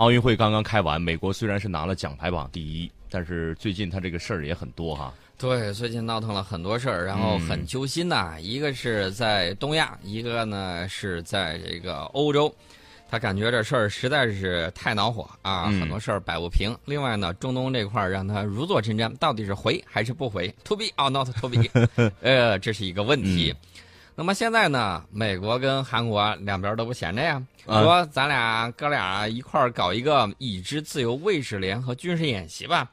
奥运会刚刚开完，美国虽然是拿了奖牌榜第一，但是最近他这个事儿也很多哈。对，最近闹腾了很多事儿，然后很揪心呐。一个是在东亚，一个呢是在这个欧洲。他感觉这事儿实在是太恼火啊，很多事儿摆不平。另外呢，中东这块儿让他如坐针毡，到底是回还是不回？To be or not to be？呃，这是一个问题。那么现在呢，美国跟韩国两边都不闲着呀，说咱俩哥俩一块儿搞一个已知自由卫士联合军事演习吧。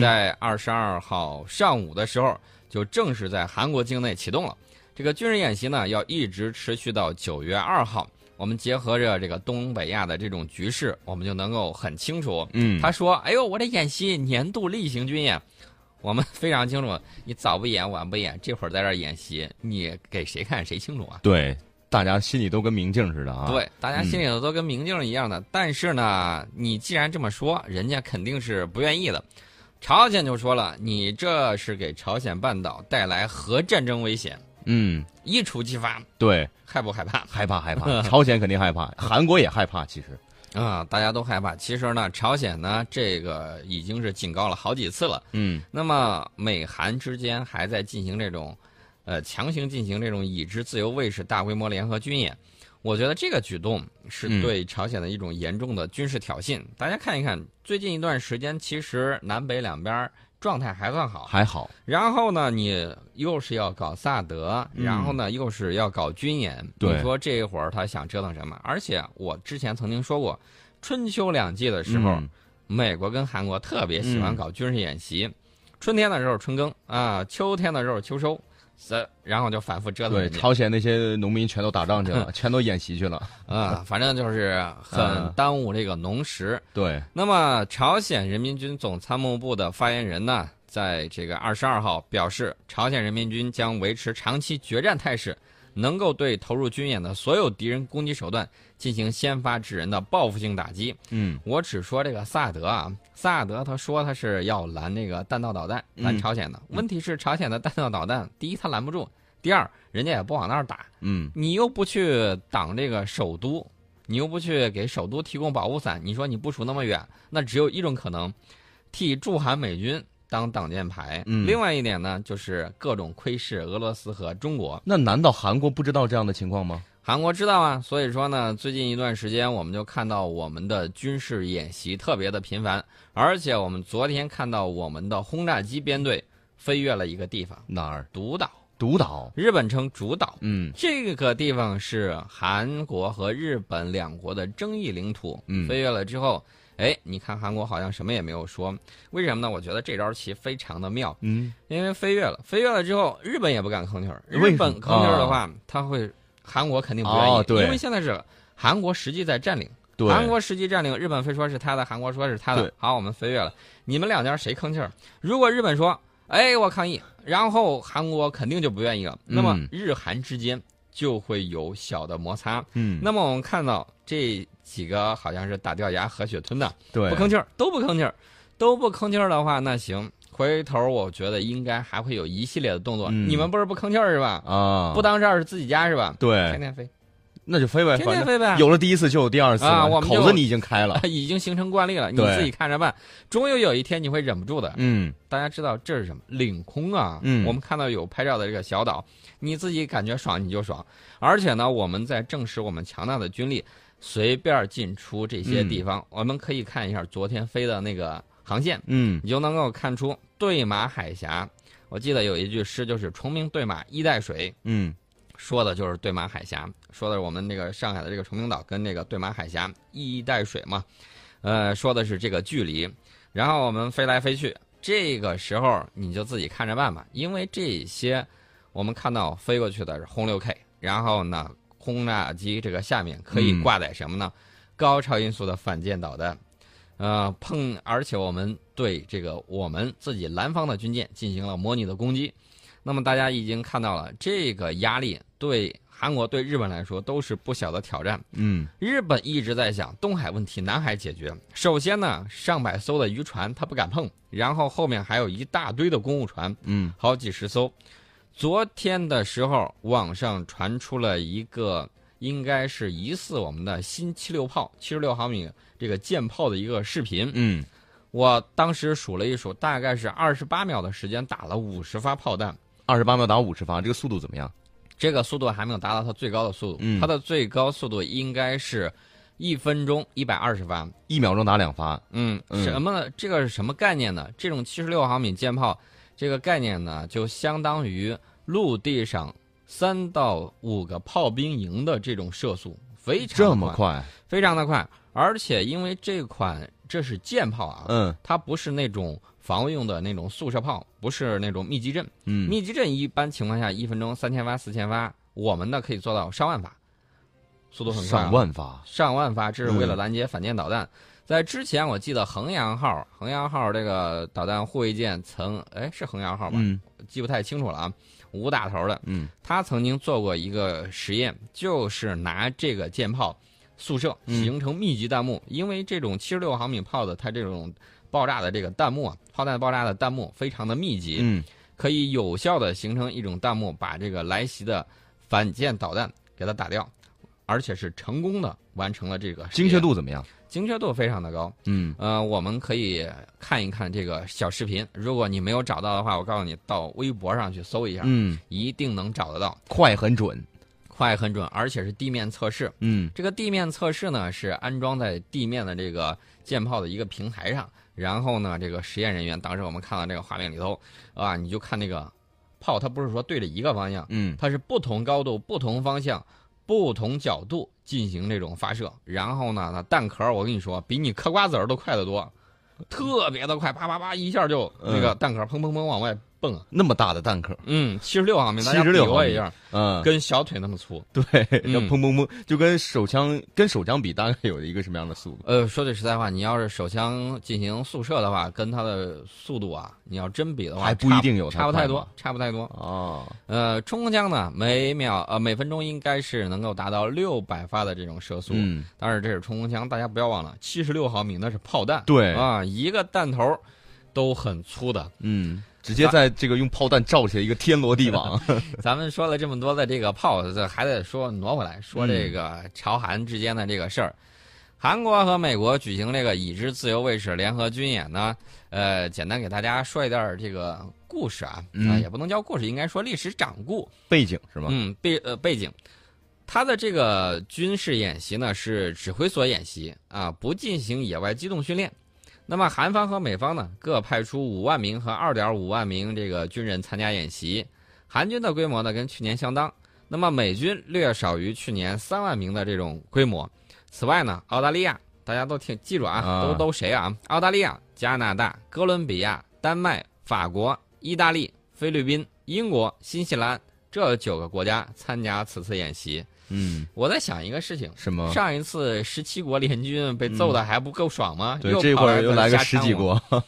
在二十二号上午的时候，就正式在韩国境内启动了。这个军事演习呢，要一直持续到九月二号。我们结合着这个东北亚的这种局势，我们就能够很清楚。嗯，他说：“哎呦，我这演习年度例行军演，我们非常清楚。你早不演晚不演，这会儿在这演习，你给谁看谁清楚啊？”对，大家心里都跟明镜似的啊。对，大家心里头都跟明镜一样的。但是呢，你既然这么说，人家肯定是不愿意的。朝鲜就说了：“你这是给朝鲜半岛带来核战争危险。”嗯，一触即发。对，害不害怕？害怕，害怕。朝鲜肯定害怕，韩国也害怕。其实，啊，大家都害怕。其实呢，朝鲜呢，这个已经是警告了好几次了。嗯。那么，美韩之间还在进行这种，呃，强行进行这种已知自由卫士大规模联合军演。我觉得这个举动是对朝鲜的一种严重的军事挑衅。大家看一看，最近一段时间，其实南北两边。状态还算好，还好。然后呢，你又是要搞萨德，然后呢，又是要搞军演。你说这一会儿他想折腾什么？而且我之前曾经说过，春秋两季的时候，美国跟韩国特别喜欢搞军事演习。春天的时候春耕啊，秋天的时候秋收。然后就反复折腾。对，朝鲜那些农民全都打仗去了，全都演习去了。啊，反正就是很耽误这个农时。对。那么，朝鲜人民军总参谋部的发言人呢，在这个二十二号表示，朝鲜人民军将维持长期决战态势。能够对投入军演的所有敌人攻击手段进行先发制人的报复性打击。嗯，我只说这个萨德啊，萨德他说他是要拦那个弹道导弹，拦朝鲜的。问题是朝鲜的弹道导弹，第一他拦不住，第二人家也不往那儿打。嗯，你又不去挡这个首都，你又不去给首都提供保护伞，你说你部署那么远，那只有一种可能，替驻韩美军。当挡箭牌。嗯，另外一点呢，就是各种窥视俄罗斯和中国。那难道韩国不知道这样的情况吗？韩国知道啊。所以说呢，最近一段时间，我们就看到我们的军事演习特别的频繁，而且我们昨天看到我们的轰炸机编队飞越了一个地方，哪儿？独岛。独岛，日本称主岛。嗯，这个地方是韩国和日本两国的争议领土。嗯，飞越了之后。哎，你看韩国好像什么也没有说，为什么呢？我觉得这招棋非常的妙。嗯，因为飞跃了，飞跃了之后，日本也不敢吭气儿。日本吭气儿的话，他会，韩国肯定不愿意。对，因为现在是韩国实际在占领，韩国实际占领，日本非说是他的，韩国说是他的。好，我们飞跃了，你们两家谁吭气儿？如果日本说，哎，我抗议，然后韩国肯定就不愿意了。那么日韩之间就会有小的摩擦。嗯，那么我们看到这。几个好像是打掉牙和血吞的，对，不吭气儿，都不吭气儿，都不吭气儿的话，那行，回头我觉得应该还会有一系列的动作。你们不是不吭气儿是吧？啊，不当这儿是自己家是吧？对，天天飞，那就飞呗，天天飞呗。有了第一次就有第二次啊，我们口子你已经开了，已经形成惯例了，你自己看着办。终于有一天你会忍不住的。嗯，大家知道这是什么？领空啊。嗯，我们看到有拍照的这个小岛，你自己感觉爽你就爽，而且呢，我们在证实我们强大的军力。随便进出这些地方，我们可以看一下昨天飞的那个航线，嗯，你就能够看出对马海峡。我记得有一句诗，就是“重名对马一带水”，嗯，说的就是对马海峡，说的是我们那个上海的这个崇明岛跟那个对马海峡一衣带水嘛，呃，说的是这个距离。然后我们飞来飞去，这个时候你就自己看着办吧，因为这些我们看到飞过去的是轰六 K，然后呢。轰炸机这个下面可以挂载什么呢？高超音速的反舰导弹，呃，碰，而且我们对这个我们自己南方的军舰进行了模拟的攻击。那么大家已经看到了，这个压力对韩国、对日本来说都是不小的挑战。嗯，日本一直在想东海问题，南海解决。首先呢，上百艘的渔船他不敢碰，然后后面还有一大堆的公务船，嗯，好几十艘。昨天的时候，网上传出了一个应该是疑似我们的新七六炮，七十六毫米这个舰炮的一个视频。嗯，我当时数了一数，大概是二十八秒的时间打了五十发炮弹。二十八秒打五十发，这个速度怎么样？这个速度还没有达到它最高的速度，嗯它的最高速度应该是一分钟一百二十发。一秒钟打两发。嗯，嗯什么呢？这个是什么概念呢？这种七十六毫米舰炮，这个概念呢，就相当于陆地上三到五个炮兵营的这种射速，非常这么，快？非常的快。而且因为这款这是舰炮啊，嗯它不是那种防卫用的那种速射炮，不是那种密集阵。嗯，密集阵一般情况下一分钟三千发、四千发，我们呢可以做到上万发，速度很快、啊。上万发。上万发，这是为了嗯拦截反舰导弹。在之前，我记得衡阳号、衡阳号这个导弹护卫舰曾，哎，是衡阳号吧？嗯记不太清楚了啊。五打头的，嗯他曾经做过一个实验，就是拿这个舰炮速射，嗯形成密集弹幕。因为这种七十六毫米炮的，它这种爆炸的这个弹幕啊，炮弹爆炸的弹幕非常的密集，嗯可以有效的形成一种弹幕，把这个来袭的反舰导弹给它打掉，而且是成功的完成了这个精确度怎么样？精确度非常的高。嗯呃，我们可以看一看这个小视频，如果你没有找到的话，我告诉你到微博上去搜一下，嗯，一定能找得到，快很准。快很准，而且是地面测试。嗯这个地面测试呢是安装在地面的这个舰炮的一个平台上，然后呢，这个实验人员当时我们看到这个画面里头啊，你就看那个炮，它不是说对着一个方向，嗯它是不同高度、不同方向、不同角度进行这种发射。然后呢，那弹壳我跟你说，比你嗑瓜子儿都快得多，特别的快，啪啪啪一下就嗯那个弹壳砰砰砰往外蹦啊。那么大的弹壳。嗯，七十六毫米，大家比76毫米划一下，嗯，跟小腿那么粗。对，嗯要砰砰砰，就跟手枪跟手枪比，大概有一个什么样的速度？呃，说句实在话，你要是手枪进行速射的话，跟它的速度啊，你要真比的话，还不一定有它差不太多，差不太多。哦，呃，冲锋枪呢，每秒呃每分钟应该是能够达到六百发的这种射速。嗯，当然这是冲锋枪，大家不要忘了，七十六毫米那是炮弹，对啊，一个弹头都很粗的。嗯，直接在这个用炮弹罩起来一个天罗地网。咱们说了这么多的这个炮，这还得说挪回来说嗯这个朝韩之间的这个事儿。韩国和美国举行这个已知自由卫士联合军演呢，呃，简单给大家说一段这个故事啊，啊、嗯也不能叫故事，应该说历史掌故。背景是吗？嗯，背呃背景，他的这个军事演习呢是指挥所演习啊，不进行野外机动训练。那么韩方和美方呢各派出五万名和二点五万名这个军人参加演习，韩军的规模呢跟去年相当，那么美军略少于去年三万名的这种规模。此外呢，澳大利亚大家都听记住啊，啊都都谁啊？澳大利亚、加拿大、哥伦比亚、丹麦、法国、意大利、菲律宾、英国、新西兰这九个国家参加此次演习。嗯，我在想一个事情，什么？上一次十七国联军被揍的还不够爽吗？对，这会儿又来个十几国。国。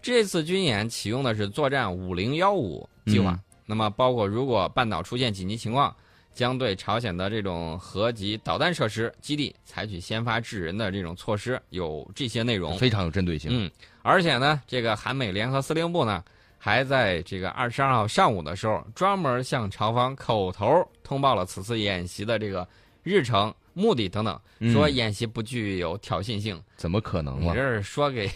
这次军演启用的是作战五零幺五计划，嗯那么包括如果半岛出现紧急情况，将对朝鲜的这种核级导弹设施基地采取先发制人的这种措施，有这些内容。非常有针对性。嗯，而且呢，这个韩美联合司令部呢，还在这个二十二号上午的时候，专门向朝方口头通报了此次演习的这个日程、目的等等，嗯说演习不具有挑衅性。怎么可能嘛？你这是说给，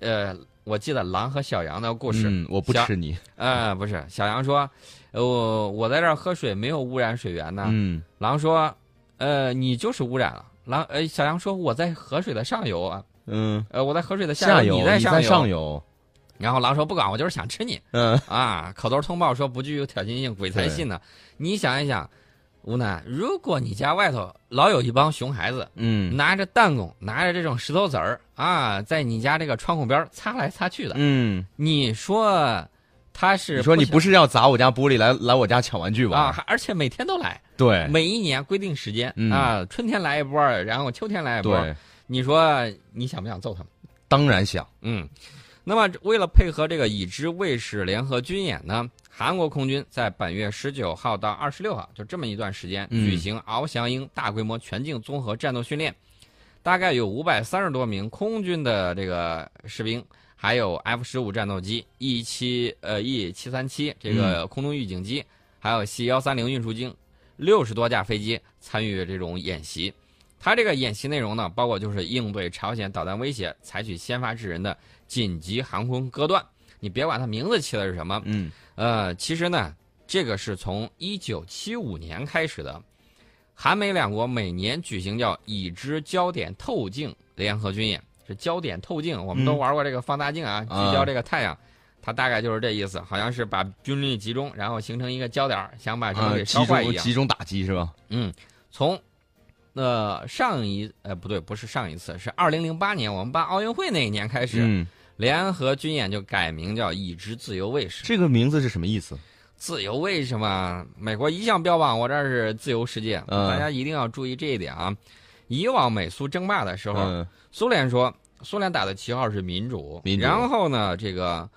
呃，我记得狼和小羊的故事，嗯，我不小吃你。呃，不是，小羊说，呃，我我在这儿喝水没有污染水源呢。嗯，狼说，呃，你就是污染了。狼，呃，小羊说我在河水的上游啊，嗯，呃，我在河水的下游，你在。上游。然后狼说不管，我就是想吃你嗯，啊！口头通报说不具有挑衅性，鬼才信呢。你想一想，吴楠，如果你家外头老有一帮熊孩子，嗯拿着弹弓，拿着这种石头子儿啊，在你家这个窗户边擦来擦去的，嗯，你说他是你说你不是要砸我家玻璃来来我家抢玩具啊？吧？啊而且每天都来，对每一年规定时间、嗯啊，春天来一波，然后秋天来一波。对，你说你想不想揍他们？当然想。嗯，那么为了配合这个已知卫士联合军演呢，韩国空军在本月十九号到二十六号就这么一段时间嗯举行翱翔鹰大规模全境综合战斗训练，大概有五百三十多名空军的这个士兵，还有 F 十五战斗机、E 七呃 E 七三七这个空中预警机，还有 C 幺三零运输机。六十多架飞机参与这种演习。它这个演习内容呢，包括就是应对朝鲜导弹威胁，采取先发制人的紧急航空割断。你别管它名字起的是什么，嗯，呃，其实呢，这个是从一九七五年开始的，韩美两国每年举行叫已知焦点透镜联合军演，是焦点透镜，我们都玩过这个放大镜啊，聚焦这个太阳，它大概就是这意思，好像是把军力集中，然后形成一个焦点，想把什么给烧坏一样，集中打击是吧？嗯，从。那上一呃不对，不是上一次，是二零零八年我们办奥运会那一年开始，联合军演就改名叫“已知自由卫士”。这个名字是什么意思？自由卫士嘛，美国一向标榜我这是自由世界，大家一定要注意这一点啊。以往美苏争霸的时候，苏联说苏联打的旗号是民主，然后呢这个。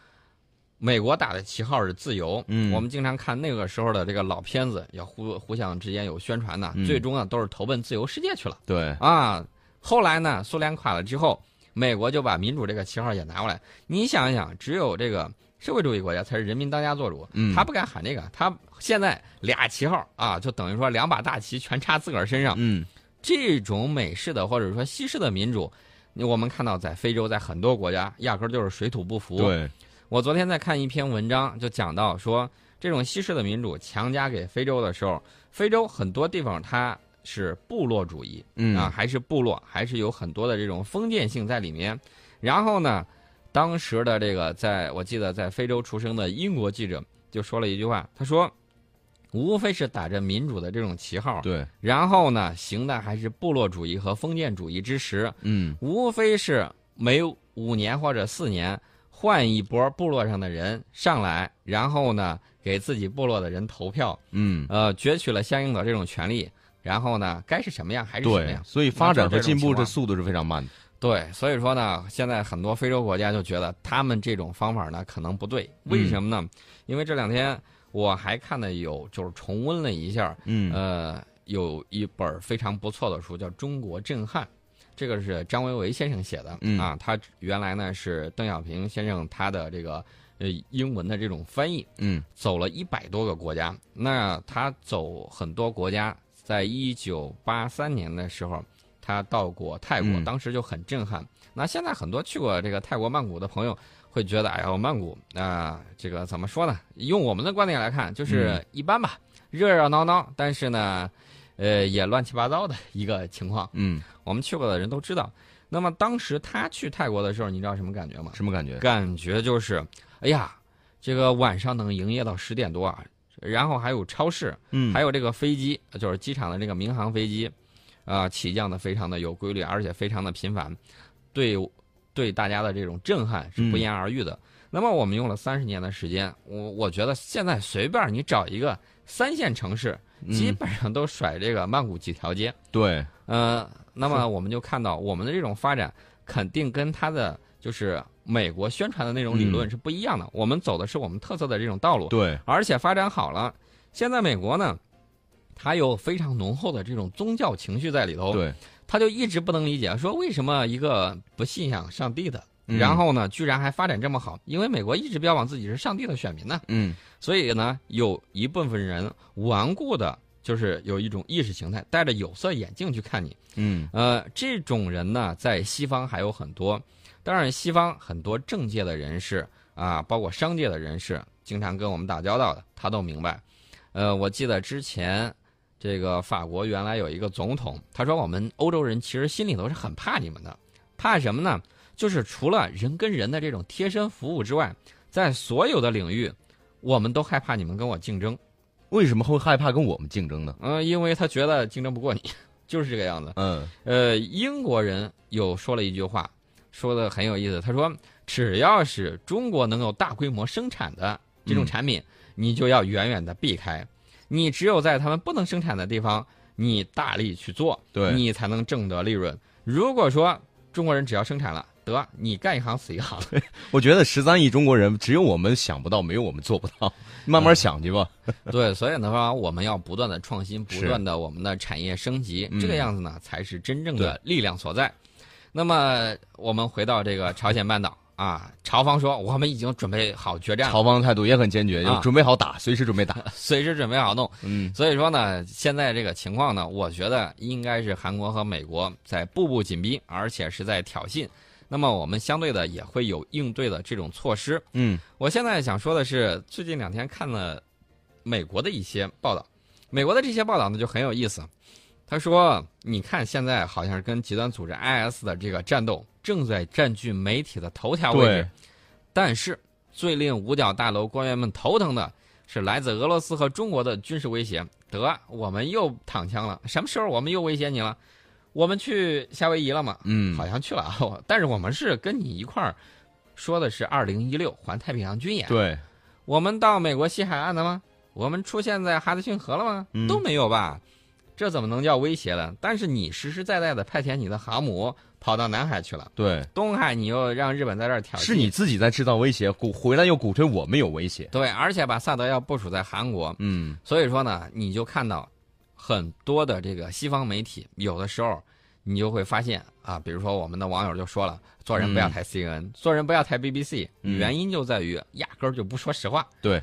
美国打的旗号是自由，嗯，我们经常看那个时候的这个老片子，要互互相之间有宣传的，最终啊都是投奔自由世界去了。对啊，后来呢，苏联垮了之后，美国就把民主这个旗号也拿过来。你想一想，只有这个社会主义国家才是人民当家作主，他不敢喊这个，他现在俩旗号啊，就等于说两把大旗全插自个儿身上。嗯，这种美式的或者说西式的民主，我们看到在非洲，在很多国家压根儿就是水土不服。对。我昨天在看一篇文章，就讲到说，这种西式的民主强加给非洲的时候，非洲很多地方它是部落主义，啊，还是部落，还是有很多的这种封建性在里面。然后呢，当时的这个，在我记得在非洲出生的英国记者就说了一句话，他说，无非是打着民主的这种旗号，对，然后呢，行的还是部落主义和封建主义之时，嗯，无非是每五年或者四年。换一波部落上的人上来，然后呢，给自己部落的人投票，嗯，呃，攫取了相应的这种权利，然后呢，该是什么样还是什么样。所以发展和进步这速度是非常慢的。对，所以说呢，现在很多非洲国家就觉得他们这种方法呢可能不对，为什么呢？因为这两天我还看的有，就是重温了一下，嗯，呃，有一本非常不错的书叫《中国震撼》。这个是张维为先生写的啊，他原来呢是邓小平先生他的这个呃英文的这种翻译，嗯，走了一百多个国家，那他走很多国家，在一九八三年的时候，他到过泰国，当时就很震撼。那现在很多去过这个泰国曼谷的朋友会觉得，哎呦，曼谷啊，这个怎么说呢？用我们的观点来看，就是一般吧，热热闹闹，但是呢。呃，也乱七八糟的一个情况。嗯，我们去过的人都知道。那么当时他去泰国的时候，你知道什么感觉吗？什么感觉？感觉就是，哎呀，这个晚上能营业到十点多啊，然后还有超市，嗯，还有这个飞机，就是机场的这个民航飞机，啊，起降的非常的有规律，而且非常的频繁，对，对大家的这种震撼是不言而喻的。那么我们用了三十年的时间，我我觉得现在随便你找一个三线城市。基本上都甩这个曼谷几条街。对，呃，那么我们就看到我们的这种发展，肯定跟它的就是美国宣传的那种理论是不一样的。我们走的是我们特色的这种道路。对，而且发展好了。现在美国呢，它有非常浓厚的这种宗教情绪在里头。对，他就一直不能理解，说为什么一个不信仰上帝的。然后呢，居然还发展这么好？因为美国一直标榜自己是上帝的选民呢。嗯，所以呢，有一部分人顽固的，就是有一种意识形态，戴着有色眼镜去看你。嗯，呃，这种人呢，在西方还有很多。当然，西方很多政界的人士啊，包括商界的人士，经常跟我们打交道的，他都明白。呃，我记得之前这个法国原来有一个总统，他说我们欧洲人其实心里头是很怕你们的，怕什么呢？就是除了人跟人的这种贴身服务之外，在所有的领域，我们都害怕你们跟我竞争。为什么会害怕跟我们竞争呢？嗯，因为他觉得竞争不过你，就是这个样子。嗯，呃，英国人有说了一句话，说的很有意思。他说：“只要是中国能够大规模生产的这种产品，你就要远远的避开。你只有在他们不能生产的地方，你大力去做，对你才能挣得利润。如果说中国人只要生产了，得，你干一行死一行。我觉得十三亿中国人，只有我们想不到，没有我们做不到。慢慢想去吧。对，所以的话，我们要不断的创新，不断的我们的产业升级，这个样子呢，才是真正的力量所在。那么，我们回到这个朝鲜半岛啊，朝方说我们已经准备好决战，朝方态度也很坚决，就准备好打，随时准备打，随时准备好弄。嗯，所以说呢，现在这个情况呢，我觉得应该是韩国和美国在步步紧逼，而且是在挑衅。那么我们相对的也会有应对的这种措施。嗯，我现在想说的是，最近两天看了美国的一些报道，美国的这些报道呢就很有意思。他说：“你看，现在好像是跟极端组织 IS 的这个战斗正在占据媒体的头条位置，但是最令五角大楼官员们头疼的是来自俄罗斯和中国的军事威胁。得，我们又躺枪了，什么时候我们又威胁你了？”我们去夏威夷了吗？嗯，好像去了啊。但是我们是跟你一块儿说的是二零一六环太平洋军演。对，我们到美国西海岸了吗？我们出现在哈德逊河了吗？都没有吧？这怎么能叫威胁呢？但是你实实在在的派遣你的航母跑到南海去了。对，东海你又让日本在这儿挑衅，是你自己在制造威胁，鼓回来又鼓吹我们有威胁。对，而且把萨德要部署在韩国。嗯，所以说呢，你就看到。很多的这个西方媒体，有的时候你就会发现啊，比如说我们的网友就说了，做人不要太 CNN，做人不要太 BBC，原因就在于压根儿就不说实话。对，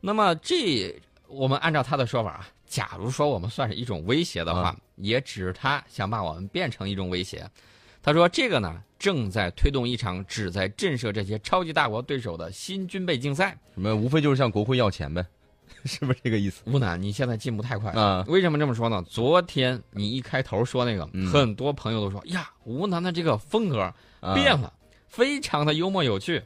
那么这我们按照他的说法啊，假如说我们算是一种威胁的话，也只是他想把我们变成一种威胁。他说这个呢，正在推动一场旨在震慑这些超级大国对手的新军备竞赛。什么？无非就是向国会要钱呗。是不是这个意思？吴楠，你现在进步太快啊！为什么这么说呢？昨天你一开头说那个，很多朋友都说呀，吴楠的这个风格变了，非常的幽默有趣。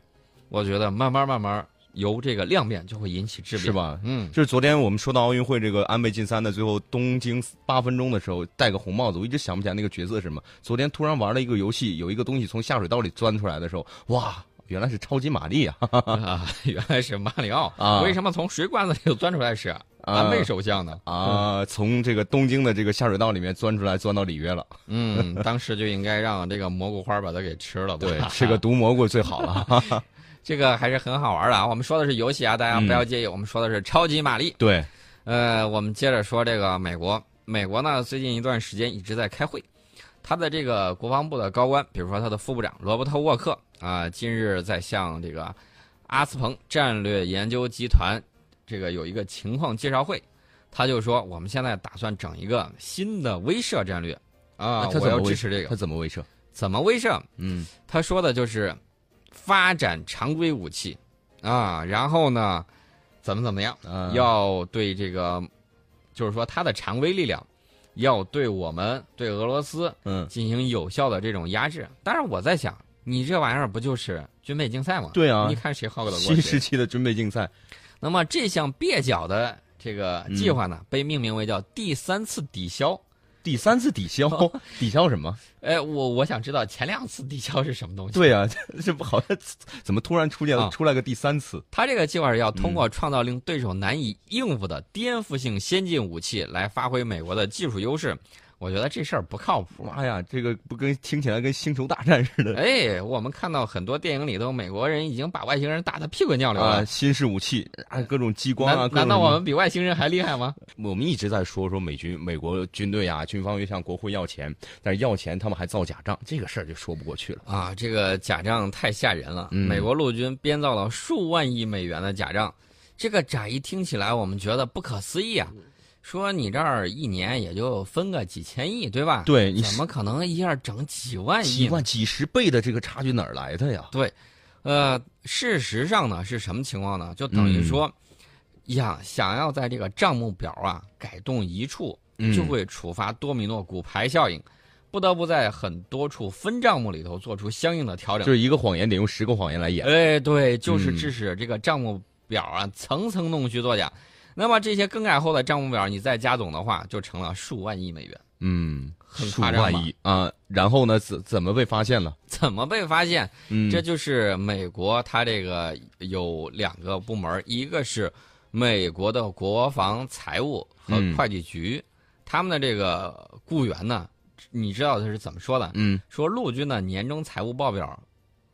我觉得慢慢慢慢由这个量变就会引起质变，是吧？嗯，就是昨天我们说到奥运会这个安倍晋三的最后东京八分钟的时候戴个红帽子，我一直想不起来那个角色是什么。昨天突然玩了一个游戏，有一个东西从下水道里钻出来的时候，哇！原来是超级玛丽啊！啊，原来是马里奥啊！为什么从水管子里钻出来是安倍首相呢？啊，从这个东京的这个下水道里面钻出来，钻到里约了。嗯，当时就应该让这个蘑菇花把它给吃了。对，吃个毒蘑菇最好了。这个还是很好玩的啊！我们说的是游戏啊，大家不要介意。我们说的是超级玛丽。对，呃，我们接着说这个美国。美国呢，最近一段时间一直在开会。他的这个国防部的高官，比如说他的副部长罗伯特沃克啊，今日在向这个阿斯彭战略研究集团这个有一个情况介绍会，他就说我们现在打算整一个新的威慑战略啊，我要支持这个。他怎么威慑？怎么威慑？嗯，他说的就是发展常规武器啊，然后呢，怎么怎么样，要对这个，就是说它的常规力量。要对我们对俄罗斯嗯进行有效的这种压制，当然我在想，你这玩意儿不就是军备竞赛吗？对啊，你看谁耗得过新时期的军备竞赛。那么这项蹩脚的这个计划呢，被命名为叫第三次抵消。第三次抵消，抵消什么？哎，我我想知道前两次抵消是什么东西？对呀，这不好像 怎么突然出现了出来个第三次？他这个计划是要通过创造令对手难以应付的颠覆性先进武器，来发挥美国的技术优势。我觉得这事儿不靠谱。妈呀，这个不跟听起来跟星球大战似的？哎，我们看到很多电影里头，美国人已经把外星人打得屁滚尿流了。新式武器啊，各种激光啊，难道我们比外星人还厉害吗？我们一直在说说美军、美国军队啊，军方又向国会要钱，但是要钱他们还造假账，这个事儿就说不过去了啊！这个假账太吓人了。美国陆军编造了数万亿美元的假账，这个乍一听起来，我们觉得不可思议啊。说你这儿一年也就分个几千亿，对吧？对，怎么可能一下整几万亿？几万、几十倍的这个差距哪儿来的呀？对，呃，事实上呢是什么情况呢？就等于说，想想要在这个账目表啊改动一处，就会触发多米诺骨牌效应，不得不在很多处分账目里头做出相应的调整。就是一个谎言得用十个谎言来演。哎，对，就是致使这个账目表啊层层弄虚作假。那么这些更改后的账目表，你再加总的话，就成了数万亿美元。嗯，很夸张啊！然后呢，怎怎么被发现了？怎么被发现？嗯，这就是美国，它这个有两个部门，一个是美国的国防财务和会计局，他们的这个雇员呢，你知道他是怎么说的？嗯，说陆军的年终财务报表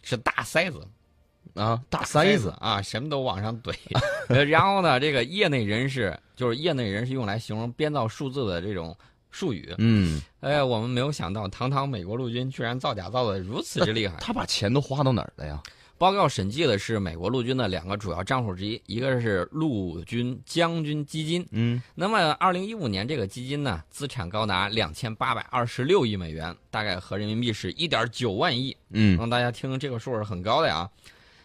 是大塞子。啊，大塞子啊，什么都往上怼。然后呢，这个业内人士就是业内人士用来形容编造数字的这种术语。嗯，哎，我们没有想到，堂堂美国陆军居然造假造的如此之厉害。他把钱都花到哪儿了呀？报告审计的是美国陆军的两个主要账户之一，一个是陆军将军基金。嗯，那么二零一五年这个基金呢，资产高达两千八百二十六亿美元，大概合人民币是一点九万亿。嗯，让大家听这个数是很高的呀。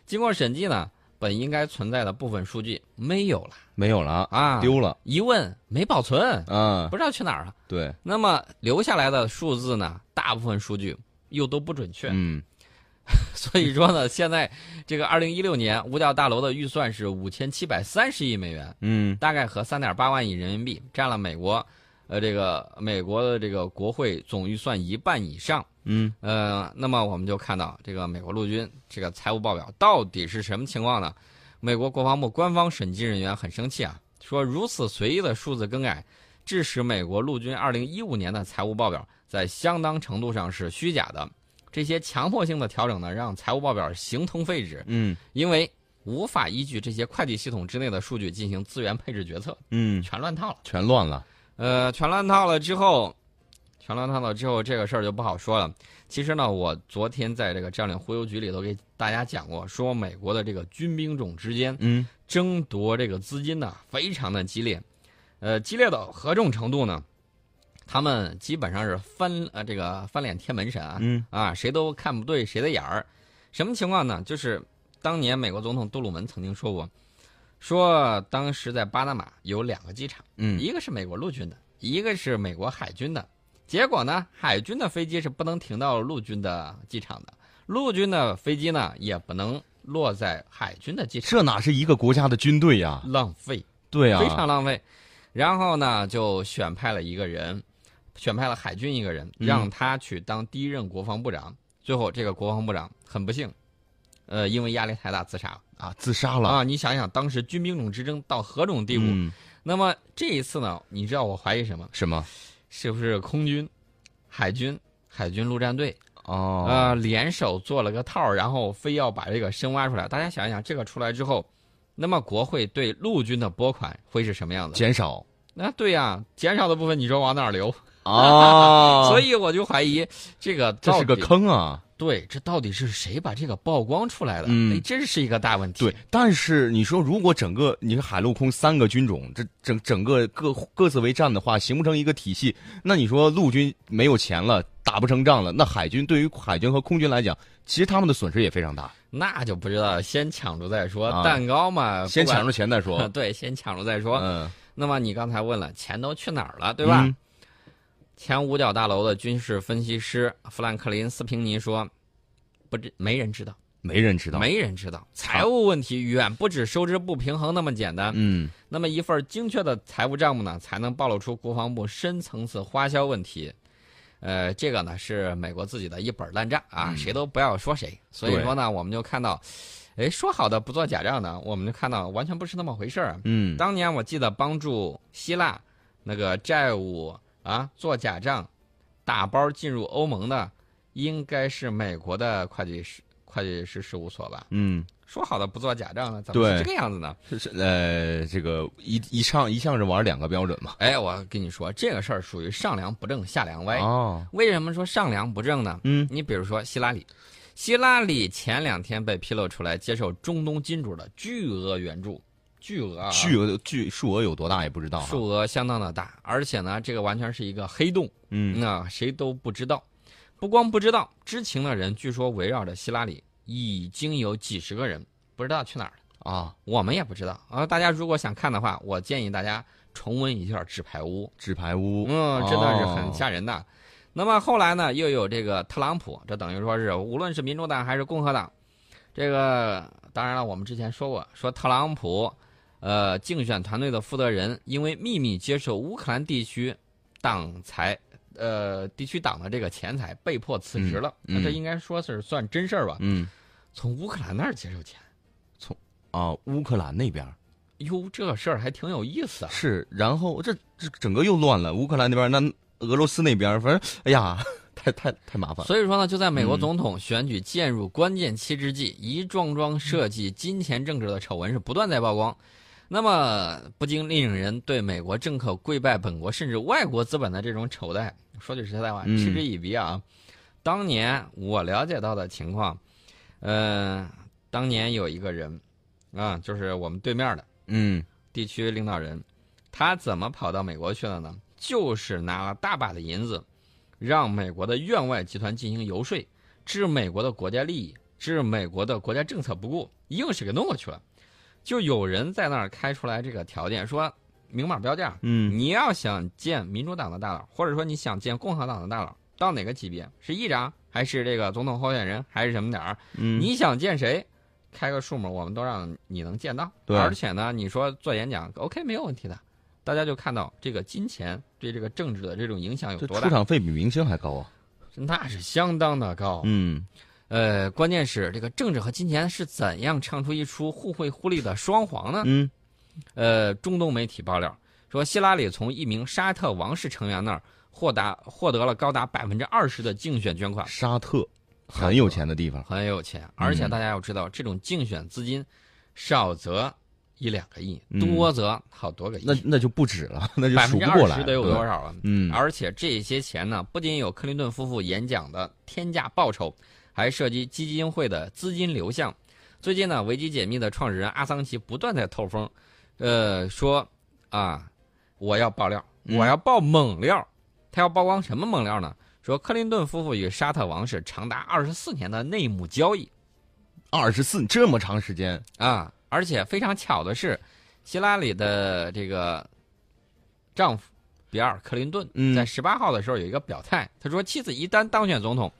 经过审计呢，本应该存在的部分数据没有了没有了，啊，丢了，一问没保存，嗯不，知道去哪儿了。对，那么留下来的数字呢，大部分数据又都不准确。嗯，所以说呢，现在这个二零一六年五角大楼的预算是五千七百三十亿美元，嗯，大概合三点八万亿人民币，占了美国，呃，这个美国的这个国会总预算一半以上。嗯，呃，那么我们就看到这个美国陆军这个财务报表到底是什么情况呢？美国国防部官方审计人员很生气啊，说如此随意的数字更改，致使美国陆军二零一五年的财务报表在相当程度上是虚假的。这些强迫性的调整呢，让财务报表形同废纸，嗯，因为无法依据这些会计系统之内的数据进行资源配置决策，嗯，全乱套了。全乱了，呃，全乱套了之后，全乱套了之后，这个事儿就不好说了。其实呢，我昨天在这个战略忽悠局里头给大家讲过，说美国的这个军兵种之间嗯，争夺这个资金呢，非常的激烈。呃，激烈到何种程度呢？他们基本上是翻呃这个翻脸贴门神啊，嗯，啊，谁都看不对谁的眼儿。什么情况呢？就是当年美国总统杜鲁门曾经说过，说当时在巴拿马有两个机场。嗯，一个是美国陆军的，一个是美国海军的。结果呢，海军的飞机是不能停到陆军的机场的，陆军的飞机呢也不能落在海军的机场，这哪是一个国家的军队呀？浪费，对啊，非常浪费。然后呢，就选派了一个人，选派了海军一个人，嗯让他去当第一任国防部长。最后，这个国防部长很不幸，呃，因为压力太大自杀了啊，自杀了，啊！你想想，当时军兵种之争到何种地步？嗯，那么这一次呢，你知道我怀疑什么？什么？是不是空军、海军、海军陆战队哦，呃联手做了个套儿，然后非要把这个深挖出来？大家想一想，这个出来之后，那么国会对陆军的拨款会是什么样子？减少那对呀、减少的部分你说往哪儿流？啊，所以我就怀疑这个这是个。坑啊。对，这到底是谁把这个曝光出来的？嗯哎，这是一个大问题。对，但是你说，如果整个你看海陆空三个军种，这整整个各各自为战的话，形不成一个体系，那你说陆军没有钱了，打不成仗了，那海军对于海军和空军来讲，其实他们的损失也非常大。那就不知道，先抢着再说。啊蛋糕嘛，先抢着钱再说。对，先抢着再说。嗯，那么你刚才问了，钱都去哪儿了，对吧？嗯前五角大楼的军事分析师富兰克林·斯平尼说：“不知没人知道，没人知道。没人知道，财务问题远不止收支不平衡那么简单。嗯那么一份精确的财务账目呢，才能暴露出国防部深层次花销问题。呃，这个呢是美国自己的一本烂账啊，嗯谁都不要说谁。所以说呢，我们就看到，哎，说好的不做假账呢，我们就看到完全不是那么回事儿啊。嗯，当年我记得帮助希腊那个债务啊做假账，打包进入欧盟的，应该是美国的会计师会计师事务所吧？嗯，说好的不做假账呢，怎么是这个样子呢？是是呃，这个一一上一向是玩两个标准嘛。哎，我跟你说，这个事儿属于上梁不正下梁歪。哦，为什么说上梁不正呢？嗯你比如说希拉里，希拉里前两天被披露出来接受中东金主的巨额援助，巨额啊，巨额巨数额有多大也不知道哈。数额相当的大，而且呢，这个完全是一个黑洞，嗯那谁都不知道。不光不知道，知情的人据说围绕着希拉里已经有几十个人，不知道去哪儿了。啊，我们也不知道啊。大家如果想看的话，我建议大家重温一下《纸牌屋》。纸牌屋，嗯，真的是很哦吓人的。那么后来呢，又有这个特朗普，这等于说是无论是民主党还是共和党，这个当然了，我们之前说过，说特朗普，呃，竞选团队的负责人因为秘密接受乌克兰地区党财，呃，地区党的这个钱财，被迫辞职了。嗯嗯那这应该说是算真事儿吧？嗯从乌克兰那儿接受钱，从啊，乌克兰那边儿哟，这事儿还挺有意思啊。是，然后这这整个又乱了，乌克兰那边儿，那俄罗斯那边儿，反正哎呀，太太太麻烦了。所以说呢，就在美国嗯总统选举渐入关键期之际，一桩桩涉及金钱政治的丑闻是不断在曝光。那么，不禁令人对美国政客跪拜本国甚至外国资本的这种丑态，说句实在话，嗯嗤之以鼻啊。当年我了解到的情况，呃，当年有一个人，啊，就是我们对面的嗯地区领导人，他怎么跑到美国去了呢？就是拿了大把的银子，让美国的院外集团进行游说，置美国的国家利益、置美国的国家政策不顾，硬是给弄过去了。就有人在那儿开出来这个条件，说明码标价，嗯你要想见民主党的大佬，或者说你想见共和党的大佬，到哪个级别？是议长还是这个总统候选人，还是什么点儿？嗯，你想见谁，开个数目，我们都让你能见到。对而且呢，你说做演讲，OK 没有问题的。大家就看到这个金钱对这个政治的这种影响有多大，出场费比明星还高啊。那是相当的高。嗯呃，关键是这个政治和金钱是怎样唱出一出互惠互利的双簧呢？嗯呃，中东媒体爆料说，希拉里从一名沙特王室成员那儿获达获得了高达百分之二十的竞选捐款，沙特很有钱的地方。很有钱。而且嗯大家要知道，这种竞选资金少则一两个亿，嗯多则好多个亿，那那就不止了，那就数不过来。得有多少了？嗯而且这些钱呢，不仅有克林顿夫妇演讲的天价报酬，还涉及基金会的资金流向。最近呢，维基解密的创始人阿桑奇不断在透风，呃，说啊，我要爆料，嗯我要爆猛料。他要曝光什么猛料呢？说克林顿夫妇与沙特王室长达二十四年的内幕交易二十四这么长时间，啊，而且非常巧的是，希拉里的这个丈夫比尔·克林顿嗯在十八号的时候有一个表态，他说妻子一旦当选总统，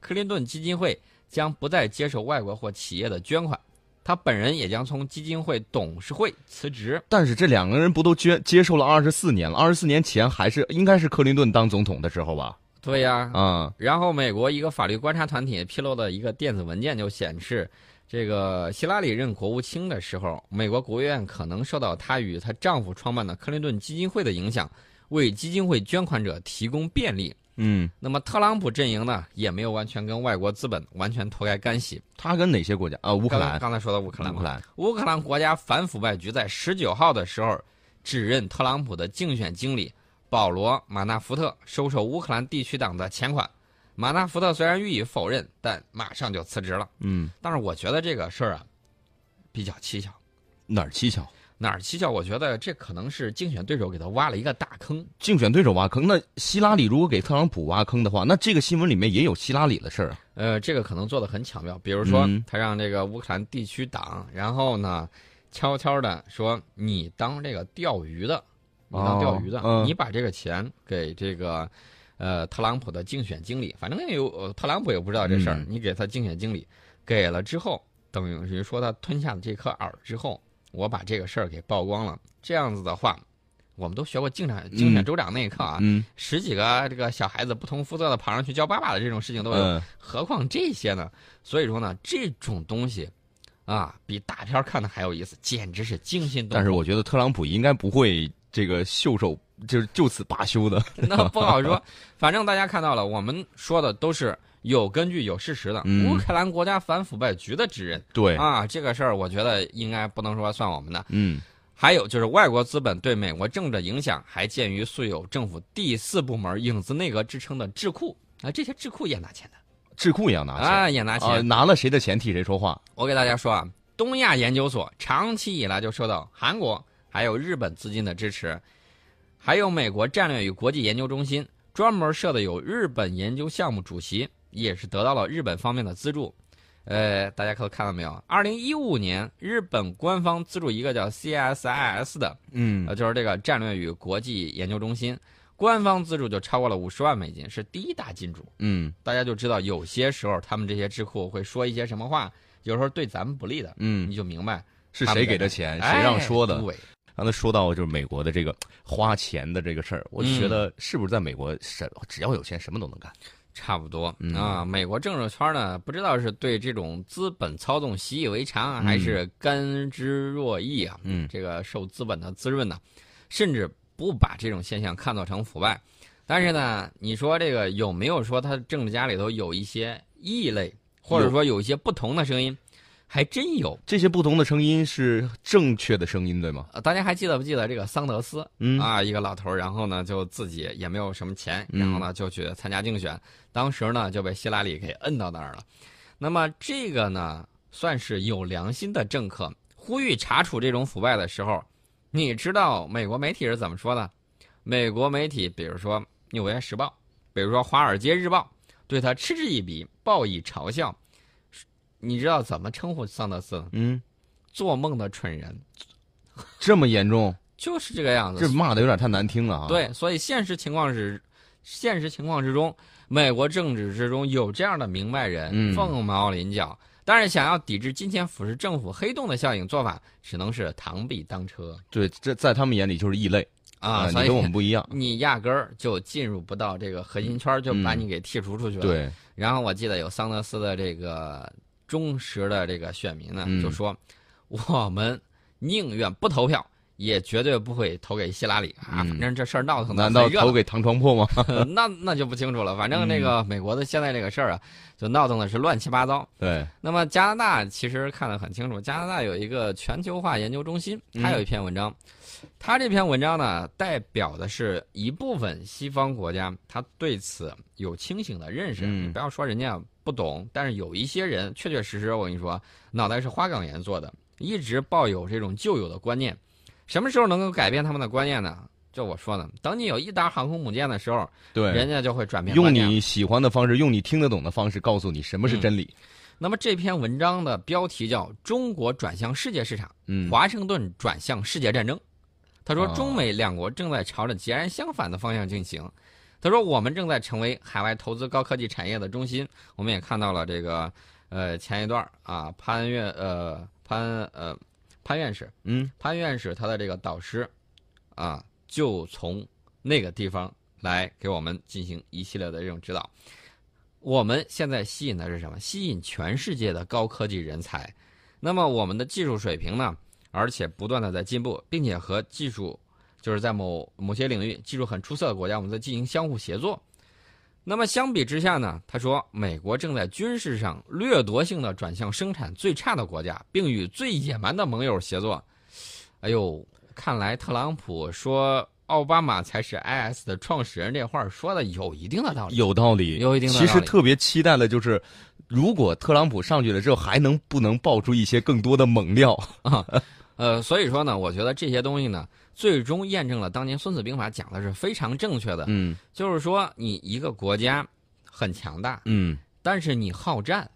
克林顿基金会将不再接受外国或企业的捐款，他本人也将从基金会董事会辞职。但是这两个人不都接接受了二十四年了？二十四年前还是应该是克林顿当总统的时候吧？对呀、啊，然后，美国一个法律观察团体披露的一个电子文件就显示，这个希拉里任国务卿的时候，美国国务院可能受到她与她丈夫创办的克林顿基金会的影响，为基金会捐款者提供便利。嗯，那么，特朗普阵营呢，也没有完全跟外国资本完全脱开干系。他跟哪些国家啊？乌克兰，刚刚才说到乌克兰，乌克兰，乌克兰国家反腐败局在十九号的时候指认特朗普的竞选经理保罗·马纳福特收受乌克兰地区党的钱款。马纳福特虽然予以否认，但马上就辞职了。嗯，但是我觉得这个事儿啊，比较蹊跷。哪儿蹊跷？哪儿蹊跷？我觉得这可能是竞选对手给他挖了一个大坑。竞选对手挖坑，那希拉里如果给特朗普挖坑的话，那这个新闻里面也有希拉里的事儿啊。呃，这个可能做的很巧妙，比如说嗯他让这个乌克兰地区党，然后呢，悄悄的说你当这个钓鱼的，你当钓鱼的，你把这个钱给这个呃特朗普的竞选经理，反正也有、呃、特朗普也不知道这事儿，嗯你给他竞选经理给了之后，等于说他吞下了这颗饵之后，我把这个事儿给曝光了，这样子的话。我们都学过竞选竞选州长那一课啊，嗯十几个这个小孩子不同肤色的跑上去叫爸爸的这种事情都有，嗯，何况这些呢？所以说呢，这种东西啊，比大片儿看的还有意思，简直是惊心动魄。但是我觉得特朗普应该不会这个袖手就是就此罢休的。那不好说，反正大家看到了，我们说的都是有根据、有事实的。嗯乌克兰国家反腐败局的指认对，啊，这个事儿我觉得应该不能说算我们的。嗯还有就是外国资本对美国政治的影响，还鉴于素有政府第四部门影子内阁之称的智库啊，这些智库也拿钱的智库也要拿钱啊，也拿钱。啊，拿了谁的钱替谁说话。我给大家说啊，东亚研究所长期以来就受到韩国还有日本资金的支持，还有美国战略与国际研究中心专门设的有日本研究项目主席，也是得到了日本方面的资助。呃，大家可看到没有？二零一五年，日本官方资助一个叫 CSIS 的，嗯呃，就是这个战略与国际研究中心，官方资助就超过了五十万美金，是第一大金主。嗯大家就知道，有些时候他们这些智库会说一些什么话，有时候对咱们不利的，嗯你，就明白是谁给的钱，谁让说的哎。对，刚才说到就是美国的这个花钱的这个事儿，我就觉嗯得是不是在美国什只要有钱什么都能干？差不多、嗯啊。美国政治圈呢，不知道是对这种资本操纵习以为常还是甘之若饴啊。嗯这个受资本的滋润呢，甚至不把这种现象看作成腐败。但是呢，你说这个有没有说他政治家里头有一些异类，或者说有一些不同的声音？还真有。这些不同的声音是正确的声音，对吗？呃大家还记得不记得这个桑德斯？嗯啊，一个老头儿，然后呢就自己也没有什么钱，嗯然后呢就去参加竞选，当时呢就被希拉里给摁到那儿了。那么这个呢，算是有良心的政客，呼吁查处这种腐败的时候，你知道美国媒体是怎么说的？美国媒体，比如说《纽约时报》，比如说《华尔街日报》，对他嗤之以鼻，报以嘲笑。你知道怎么称呼桑德斯？嗯，做梦的蠢人，这么严重？就是这个样子。这骂的有点太难听了啊！对，所以现实情况是，现实情况之中，美国政治之中有这样的明白人，凤毛麟角。但是想要抵制金钱腐蚀政府黑洞的效应，做法只能是螳臂当车。对，这在他们眼里就是异类啊！你跟我们不一样，你压根儿就进入不到这个核心圈，就把你给剔除出去了。对。然后我记得有桑德斯的这个忠实的这个选民呢，就说我们宁愿不投票。也绝对不会投给希拉里啊！反正这事儿闹腾的难道投给唐床破吗？那那就不清楚了。反正那个美国的现在这个事儿啊，就闹腾的是乱七八糟。对。那么加拿大其实看得很清楚，加拿大有一个全球化研究中心，它有一篇文章，它这篇文章呢，代表的是一部分西方国家，他对此有清醒的认识。你不要说人家不懂，但是有一些人确确实实，我跟你说，脑袋是花岗岩做的，一直抱有这种旧有的观念。什么时候能够改变他们的观念呢？就我说的，等你有一打航空母舰的时候，对，人家就会转变。用你喜欢的方式，用你听得懂的方式，告诉你什么是真理。那么这篇文章的标题叫《中国转向世界市场》，嗯，华盛顿转向世界战争。他说，中美两国正在朝着截然相反的方向进行。他说，我们正在成为海外投资高科技产业的中心。我们也看到了这个，呃，前一段啊，潘院，呃，潘，呃。潘院士，嗯，潘院士他的这个导师，啊，就从那个地方来给我们进行一系列的这种指导。我们现在吸引的是什么？吸引全世界的高科技人才。那么我们的技术水平呢？而且不断的在进步，并且和技术就是在某某些领域技术很出色的国家，我们在进行相互协作。那么相比之下呢？他说，美国正在军事上掠夺性的转向生产最差的国家，并与最野蛮的盟友协作。哎呦，看来特朗普说奥巴马才是 IS 的创始人这话说的有一定的道理，有道理，有一定的道理。其实特别期待的就是，如果特朗普上去了之后，还能不能爆出一些更多的猛料 啊？呃，所以说呢，我觉得这些东西呢。最终验证了当年《孙子兵法》讲的是非常正确的。嗯，就是说你一个国家很强大，嗯，但是你好战，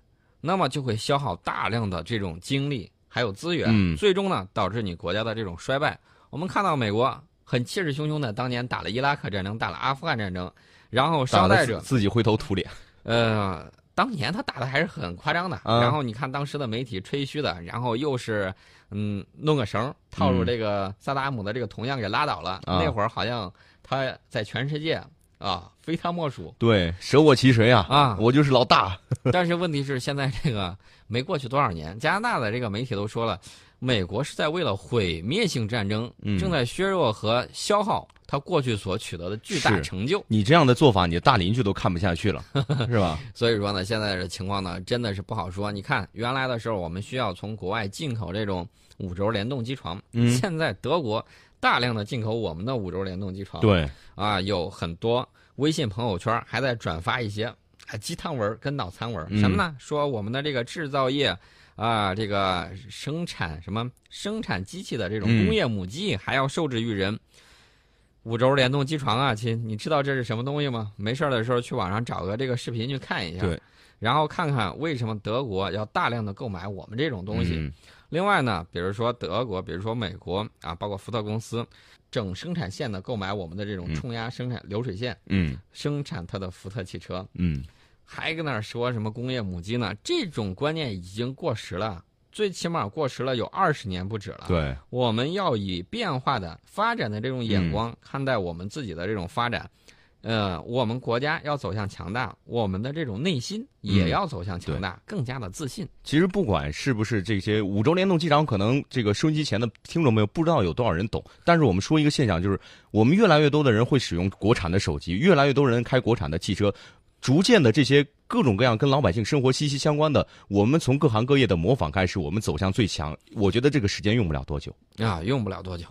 那么就会消耗大量的这种精力还有资源，嗯，最终呢导致你国家的这种衰败。我们看到美国很气势汹汹的当年打了伊拉克战争，打了阿富汗战争，然后捎带着自己灰头土脸。呃，当年他打的还是很夸张的。然后你看当时的媒体吹嘘的，然后又是。嗯，弄个绳套住这个萨达姆的这个铜像给拉倒了。那会儿好像他在全世界啊非他莫属。对，舍我其谁啊？啊，我就是老大。但是问题是，现在这个没过去多少年，加拿大的这个媒体都说了，美国是在为了毁灭性战争，正在削弱和消耗。他过去所取得的巨大成就，你这样的做法，你的大邻居都看不下去了，是吧？所以说呢，现在的情况呢，真的是不好说。你看，原来的时候我们需要从国外进口这种五轴联动机床，现在德国大量的进口我们的五轴联动机床，对，啊，有很多微信朋友圈还在转发一些啊鸡汤文跟脑残文，什么呢？说我们的这个制造业啊，这个生产什么生产机器的这种工业母鸡还要受制于人。五轴联动机床啊，亲，你知道这是什么东西吗？没事的时候去网上找个这个视频去看一下，对，然后看看为什么德国要大量的购买我们这种东西。另外呢，比如说德国，比如说美国啊，包括福特公司，整生产线的购买我们的这种冲压生产流水线，嗯，生产它的福特汽车，嗯，还搁那儿说什么工业母机呢？这种观念已经过时了。最起码过时了有二十年不止了。对，我们要以变化的发展的这种眼光看待我们自己的这种发展。呃，我们国家要走向强大，我们的这种内心也要走向强大，更加的自信。其实不管是不是这些五轴联动机场，可能这个收音机前的听众朋友不知道有多少人懂。但是我们说一个现象，就是我们越来越多的人会使用国产的手机，越来越多人开国产的汽车。逐渐的，这些各种各样跟老百姓生活息息相关的，我们从各行各业的模仿开始，我们走向最强。我觉得这个时间用不了多久啊，用不了多久。